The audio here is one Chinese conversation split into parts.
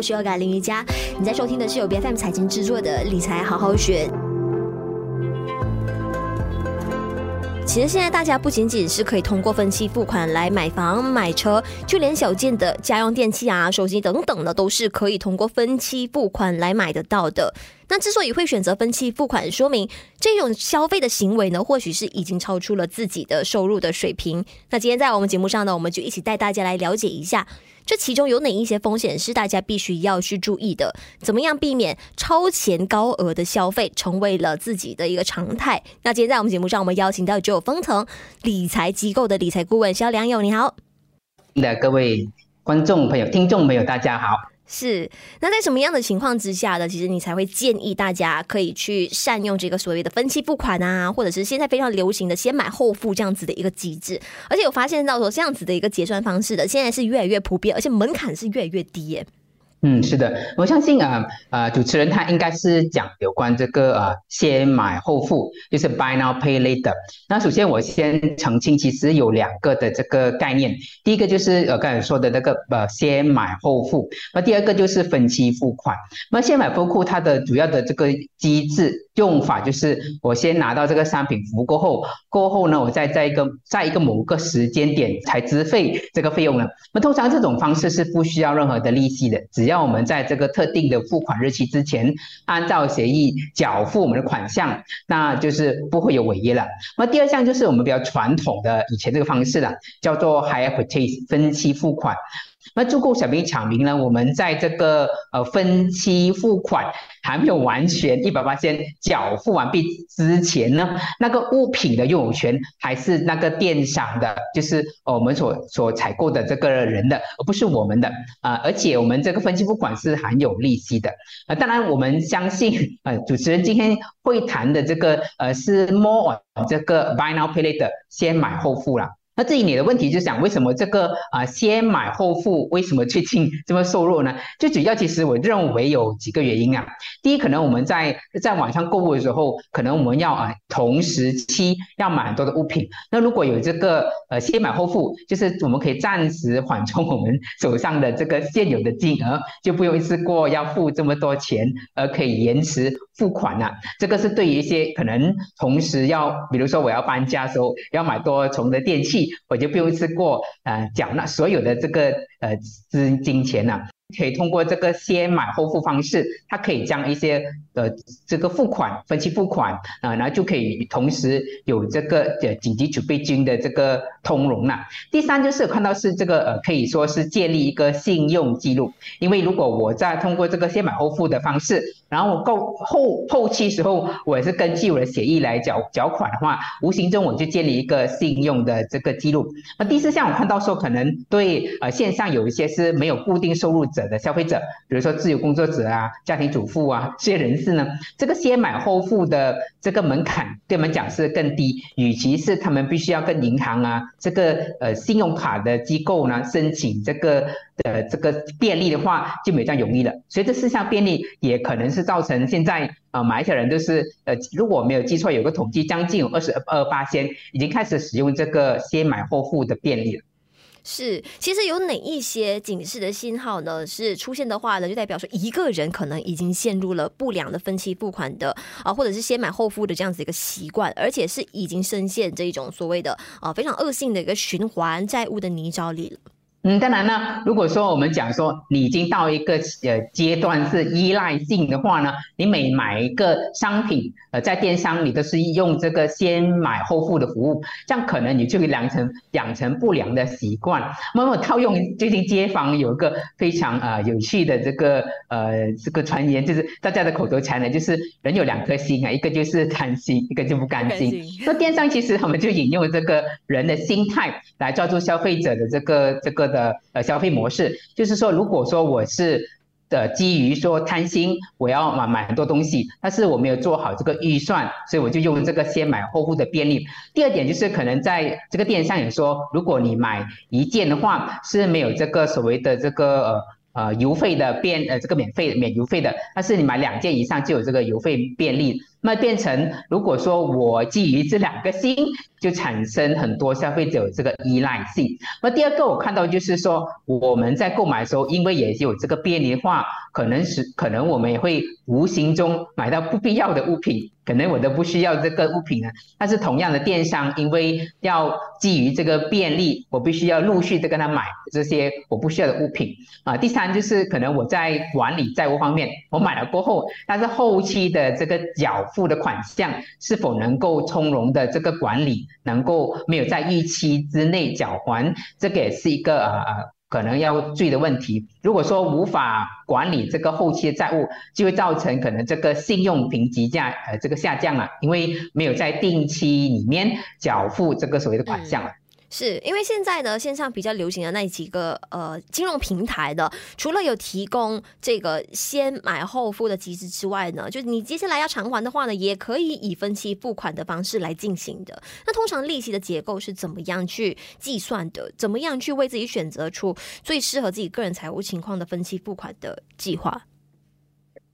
我是要改林瑜伽。你在收听的是由 BFM 财经制作的理财好好学。其实现在大家不仅仅是可以通过分期付款来买房买车，就连小件的家用电器啊、手机等等的，都是可以通过分期付款来买得到的。那之所以会选择分期付款，说明这种消费的行为呢，或许是已经超出了自己的收入的水平。那今天在我们节目上呢，我们就一起带大家来了解一下。这其中有哪一些风险是大家必须要去注意的？怎么样避免超前高额的消费成为了自己的一个常态？那今天在我们节目上，我们邀请到就有丰腾理财机构的理财顾问肖良友，你好。的各位观众朋友、听众朋友，大家好。是，那在什么样的情况之下呢？其实你才会建议大家可以去善用这个所谓的分期付款啊，或者是现在非常流行的先买后付这样子的一个机制。而且我发现到说，这样子的一个结算方式的，现在是越来越普遍，而且门槛是越来越低耶。嗯，是的，我相信啊，呃，主持人他应该是讲有关这个啊，先买后付，就是 buy now pay later。那首先我先澄清，其实有两个的这个概念，第一个就是呃刚才说的那个呃先买后付，那第二个就是分期付款。那先买后付它的主要的这个机制用法就是，我先拿到这个商品服务过后，过后呢，我再在一个在一个某个时间点才支付这个费用呢。那通常这种方式是不需要任何的利息的，只要要我们在这个特定的付款日期之前，按照协议缴付我们的款项，那就是不会有违约了。那第二项就是我们比较传统的以前这个方式了，叫做 hire purchase 分期付款。那住购小兵讲明呢，我们在这个呃分期付款还没有完全一百八先缴付完毕之前呢，那个物品的拥有权还是那个电商的，就是我们所所采购的这个人的，而不是我们的啊、呃。而且我们这个分期付款是含有利息的啊、呃。当然，我们相信呃主持人今天会谈的这个呃是 more 这个 buy now pay later 先买后付啦。那至于你的问题，就想为什么这个啊、呃、先买后付，为什么最近这么瘦弱呢？最主要其实我认为有几个原因啊。第一，可能我们在在网上购物的时候，可能我们要啊同时期要买很多的物品。那如果有这个呃先买后付，就是我们可以暂时缓冲我们手上的这个现有的金额，就不用一次过要付这么多钱，而可以延迟付款了、啊。这个是对于一些可能同时要，比如说我要搬家的时候要买多重的电器。我就不用一次过呃缴纳所有的这个呃资金钱了。可以通过这个先买后付方式，它可以将一些呃这个付款分期付款啊，然后就可以同时有这个呃紧急储备金的这个通融了。第三就是看到是这个呃可以说是建立一个信用记录，因为如果我在通过这个先买后付的方式，然后我后后后期时候我也是根据我的协议来缴缴款的话，无形中我就建立一个信用的这个记录。那第四项我看到说可能对呃线上有一些是没有固定收入。的消费者，比如说自由工作者啊、家庭主妇啊这些人士呢，这个先买后付的这个门槛对我们讲是更低，与其是他们必须要跟银行啊这个呃信用卡的机构呢申请这个的这个便利的话，就没这样容易了。所以这四项便利也可能是造成现在啊马来西亚人都是呃如果没有记错，有个统计，将近有二十二巴仙已经开始使用这个先买后付的便利了。是，其实有哪一些警示的信号呢？是出现的话呢，就代表说一个人可能已经陷入了不良的分期付款的啊，或者是先买后付的这样子一个习惯，而且是已经深陷这一种所谓的啊非常恶性的一个循环债务的泥沼里了。嗯，当然呢，如果说我们讲说你已经到一个呃阶段是依赖性的话呢，你每买一个商品，呃，在电商你都是用这个先买后付的服务，这样可能你就会养成养成不良的习惯。那么套用最近街坊有一个非常呃有趣的这个呃这个传言，就是大家的口头禅呢，就是人有两颗心啊，一个就是贪心，一个就不甘心。那电商其实我们就引用这个人的心态来抓住消费者的这个这个。的呃消费模式，就是说，如果说我是的基于说贪心，我要买买很多东西，但是我没有做好这个预算，所以我就用这个先买后付的便利。第二点就是可能在这个电商也说，如果你买一件的话是没有这个所谓的这个呃呃邮费的便呃这个免费免邮费的，但是你买两件以上就有这个邮费便利。那变成如果说我基于这两个心，就产生很多消费者有这个依赖性。那第二个我看到就是说，我们在购买的时候，因为也有这个便利化，可能是可能我们也会无形中买到不必要的物品，可能我都不需要这个物品呢。但是同样的电商，因为要基于这个便利，我必须要陆续的跟他买这些我不需要的物品啊。第三就是可能我在管理债务方面，我买了过后，但是后期的这个缴付的款项是否能够从容的这个管理，能够没有在预期之内缴还，这个也是一个呃可能要注意的问题。如果说无法管理这个后期的债务，就会造成可能这个信用评级价呃这个下降了，因为没有在定期里面缴付这个所谓的款项了。是因为现在呢，线上比较流行的那几个呃金融平台的，除了有提供这个先买后付的机制之外呢，就你接下来要偿还的话呢，也可以以分期付款的方式来进行的。那通常利息的结构是怎么样去计算的？怎么样去为自己选择出最适合自己个人财务情况的分期付款的计划？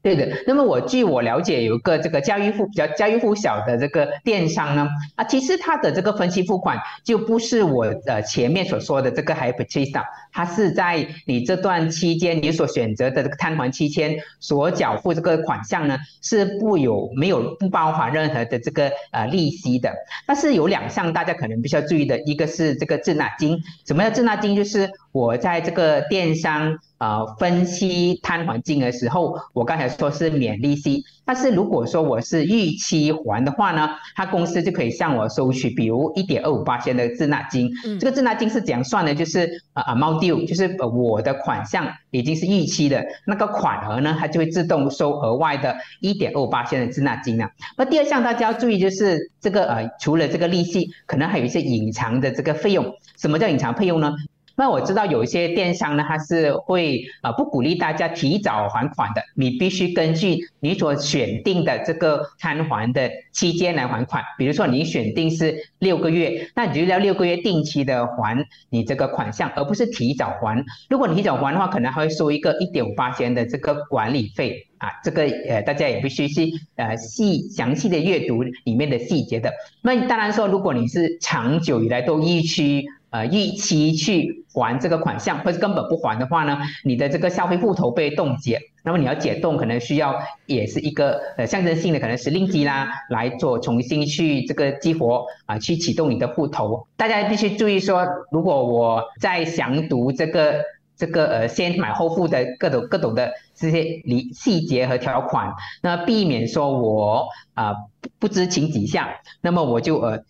对的，那么我据我了解，有一个这个家喻户比较家喻户晓的这个电商呢，啊，其实它的这个分期付款就不是我呃前面所说的这个 Hire Purchase，它是在你这段期间你所选择的这个摊还期间所缴付这个款项呢，是不有没有不包含任何的这个呃利息的。但是有两项大家可能必须要注意的，一个是这个滞纳金，什么叫滞纳金？就是我在这个电商。呃，分期摊还金额的时候，我刚才说是免利息，但是如果说我是逾期还的话呢，他公司就可以向我收取，比如一点二五八千的滞纳金。嗯、这个滞纳金是怎样算的？就是呃 amount due，就是我的款项已经是逾期的，那个款额呢，它就会自动收额外的一点二五八千的滞纳金了。那第二项大家要注意就是这个呃，除了这个利息，可能还有一些隐藏的这个费用。什么叫隐藏费用呢？那我知道有一些电商呢，它是会呃不鼓励大家提早还款的，你必须根据你所选定的这个摊还的期间来还款。比如说你选定是六个月，那你就要六个月定期的还你这个款项，而不是提早还。如果你提早还的话，可能还会收一个一点五八千的这个管理费啊，这个呃大家也必须去呃细详细的阅读里面的细节的。那当然说，如果你是长久以来都预期。呃，逾期去还这个款项，或者根本不还的话呢，你的这个消费户头被冻结，那么你要解冻，可能需要也是一个呃象征性的，可能是令吉啦来做重新去这个激活啊、呃，去启动你的户头。大家必须注意说，如果我在详读这个这个呃先买后付的各种各种的这些理细节和条款，那避免说我啊、呃、不知情几下，那么我就呃。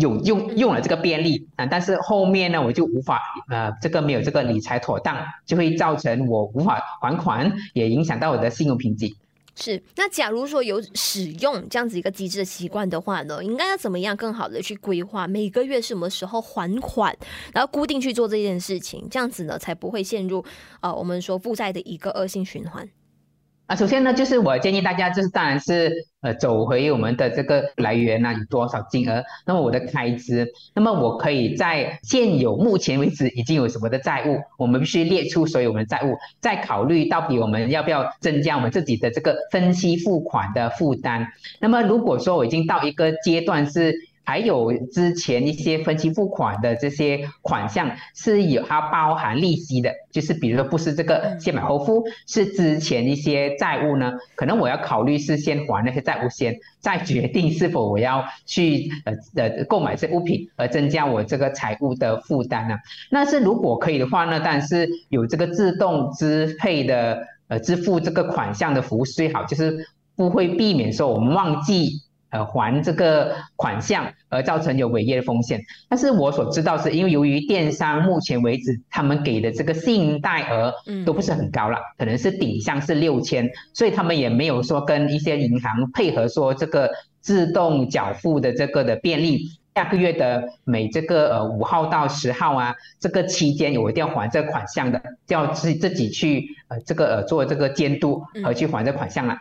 有用用了这个便利啊，但是后面呢，我就无法呃，这个没有这个理财妥当，就会造成我无法还款，也影响到我的信用评级。是，那假如说有使用这样子一个机制的习惯的话呢，应该要怎么样更好的去规划每个月什么时候还款，然后固定去做这件事情，这样子呢才不会陷入呃我们说负债的一个恶性循环。啊，首先呢，就是我建议大家，就是当然是呃，走回我们的这个来源呢，有多少金额，那么我的开支，那么我可以在现有目前为止已经有什么的债务，我们必须列出所有我们的债务，再考虑到底我们要不要增加我们自己的这个分期付款的负担。那么如果说我已经到一个阶段是。还有之前一些分期付款的这些款项是有它包含利息的，就是比如说不是这个先买后付，是之前一些债务呢，可能我要考虑是先还那些债务先，再决定是否我要去呃呃购买这物品而增加我这个财务的负担呢？那是如果可以的话呢，但是有这个自动支配的呃支付这个款项的服务最好，就是不会避免说我们忘记。呃，还这个款项而造成有违约的风险，但是我所知道是因为由于电商目前为止他们给的这个信贷额都不是很高了，可能是顶项是六千，所以他们也没有说跟一些银行配合说这个自动缴付的这个的便利，下个月的每这个呃五号到十号啊，这个期间我一定要还这个款项的，就要自自己去呃这个呃做这个监督和去还这款项了。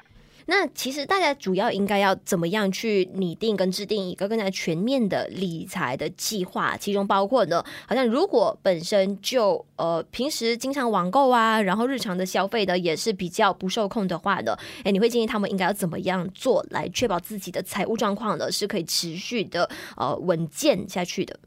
那其实大家主要应该要怎么样去拟定跟制定一个更加全面的理财的计划？其中包括呢，好像如果本身就呃平时经常网购啊，然后日常的消费的也是比较不受控的话呢，诶，你会建议他们应该要怎么样做来确保自己的财务状况呢是可以持续的呃稳健下去的？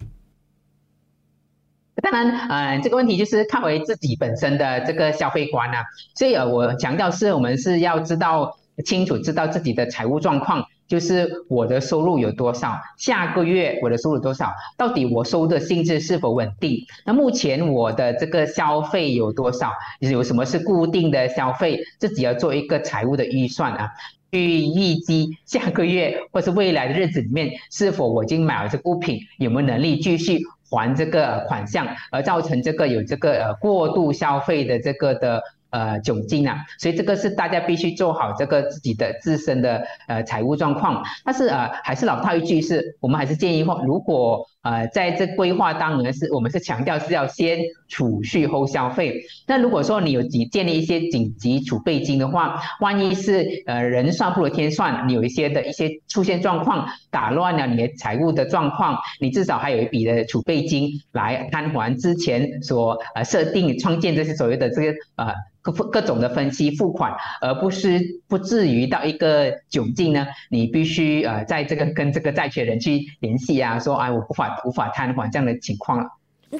当然，呃，这个问题就是看回自己本身的这个消费观啊，所以呃，我强调是我们是要知道。清楚知道自己的财务状况，就是我的收入有多少，下个月我的收入多少，到底我收的性质是否稳定？那目前我的这个消费有多少？有什么是固定的消费？自己要做一个财务的预算啊，去预计下个月或是未来的日子里面，是否我已经买了这物品，有没有能力继续还这个款项，而造成这个有这个呃过度消费的这个的。呃，窘境啊，所以这个是大家必须做好这个自己的自身的呃财务状况。但是呃，还是老套一句是，是我们还是建议话，如果呃在这规划当中是我们是强调是要先储蓄后消费。那如果说你有几建立一些紧急储备金的话，万一是呃人算不如天算，你有一些的一些出现状况，打乱了你的财务的状况，你至少还有一笔的储备金来摊还之前所呃设定创建这些所谓的这个呃。各各种的分期付款，而不是不至于到一个窘境呢？你必须呃，在这个跟这个债权人去联系啊，说哎，我不还无法瘫痪这样的情况了。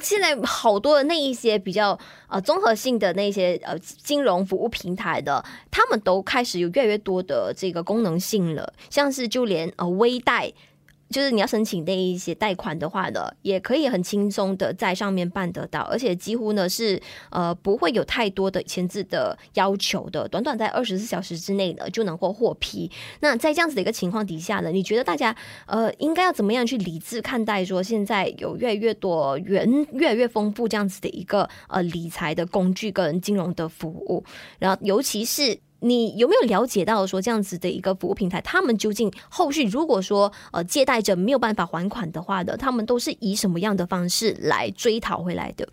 现在好多的那一些比较呃综合性的那些呃金融服务平台的，他们都开始有越来越多的这个功能性了，像是就连呃微贷。就是你要申请那一些贷款的话呢，也可以很轻松的在上面办得到，而且几乎呢是呃不会有太多的签字的要求的，短短在二十四小时之内呢就能够获批。那在这样子的一个情况底下呢，你觉得大家呃应该要怎么样去理智看待说现在有越来越多元越来越丰富这样子的一个呃理财的工具跟金融的服务，然后尤其是。你有没有了解到说这样子的一个服务平台，他们究竟后续如果说呃借贷者没有办法还款的话的，他们都是以什么样的方式来追讨回来的？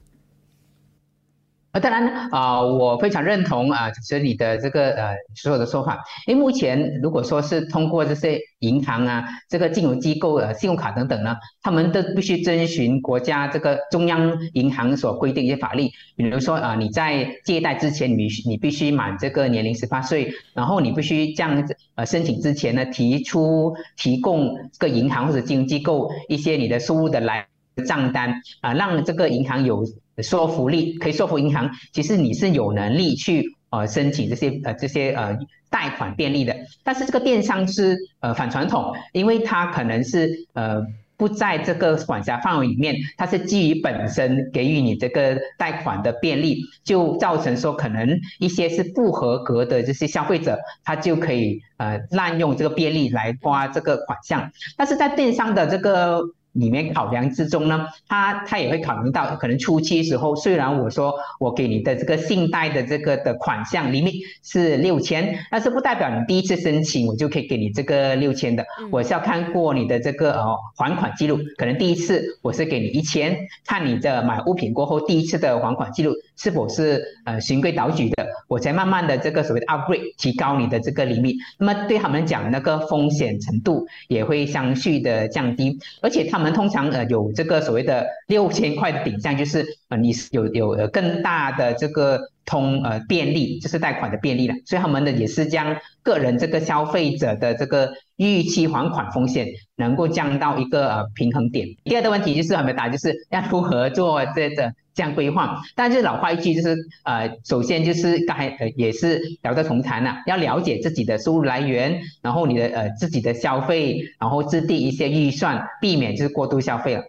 啊，当然啊、我非常认同啊，就是你的这个呃所有的说法。因为目前如果说是通过这些银行啊、这个金融机构呃、信用卡等等呢，他们都必须遵循国家这个中央银行所规定一些法律。比如说啊、你在借贷之前，你你必须满这个年龄十八岁，然后你必须这样子呃申请之前呢，提出提供这个银行或者金融机构一些你的收入的来账单啊、让这个银行有。说服力可以说服银行，其实你是有能力去呃申请这些呃这些呃贷款便利的。但是这个电商是呃反传统，因为它可能是呃不在这个管辖范围里面，它是基于本身给予你这个贷款的便利，就造成说可能一些是不合格的这些消费者，他就可以呃滥用这个便利来花这个款项。但是在电商的这个。里面考量之中呢，他他也会考虑到，可能初期时候，虽然我说我给你的这个信贷的这个的款项里面是六千，但是不代表你第一次申请我就可以给你这个六千的，我是要看过你的这个呃还款记录，可能第一次我是给你一千，看你的买物品过后第一次的还款记录是否是呃循规蹈矩的，我才慢慢的这个所谓的 upgrade 提高你的这个 limit，那么对他们讲那个风险程度也会相续的降低，而且他们。通常呃有这个所谓的六千块的顶项，就是呃你有有呃更大的这个通呃便利，就是贷款的便利了。所以他们呢也是将个人这个消费者的这个预期还款风险能够降到一个呃平衡点。第二个问题就是还没答，就是要如何做这个这样规划。但是老话一句就是呃首先就是刚才呃也是聊得重谈了，要了解自己的收入来源，然后你的呃自己的消费，然后制定一些预算，避免就是过度消费了。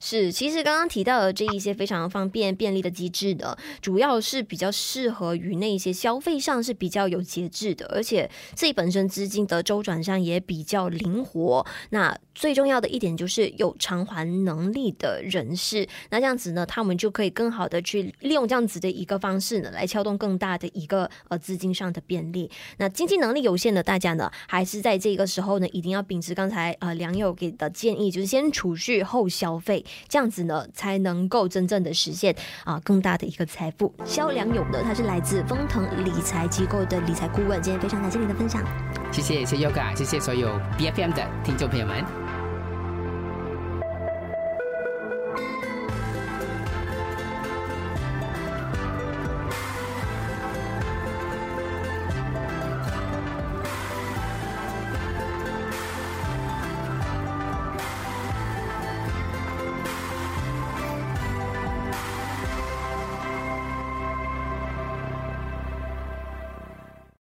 是，其实刚刚提到的这一些非常方便便利的机制的，主要是比较适合于那些消费上是比较有节制的，而且自己本身资金的周转上也比较灵活。那最重要的一点就是有偿还能力的人士，那这样子呢，他们就可以更好的去利用这样子的一个方式呢，来撬动更大的一个呃资金上的便利。那经济能力有限的大家呢，还是在这个时候呢，一定要秉持刚才呃良友给的建议，就是先储蓄后消费，这样子呢，才能够真正的实现啊、更大的一个财富。肖良友呢，他是来自丰腾理财机构的理财顾问，今天非常感谢你的分享。谢谢，谢谢 Yoga，谢谢所有 BFM 的听众朋友们。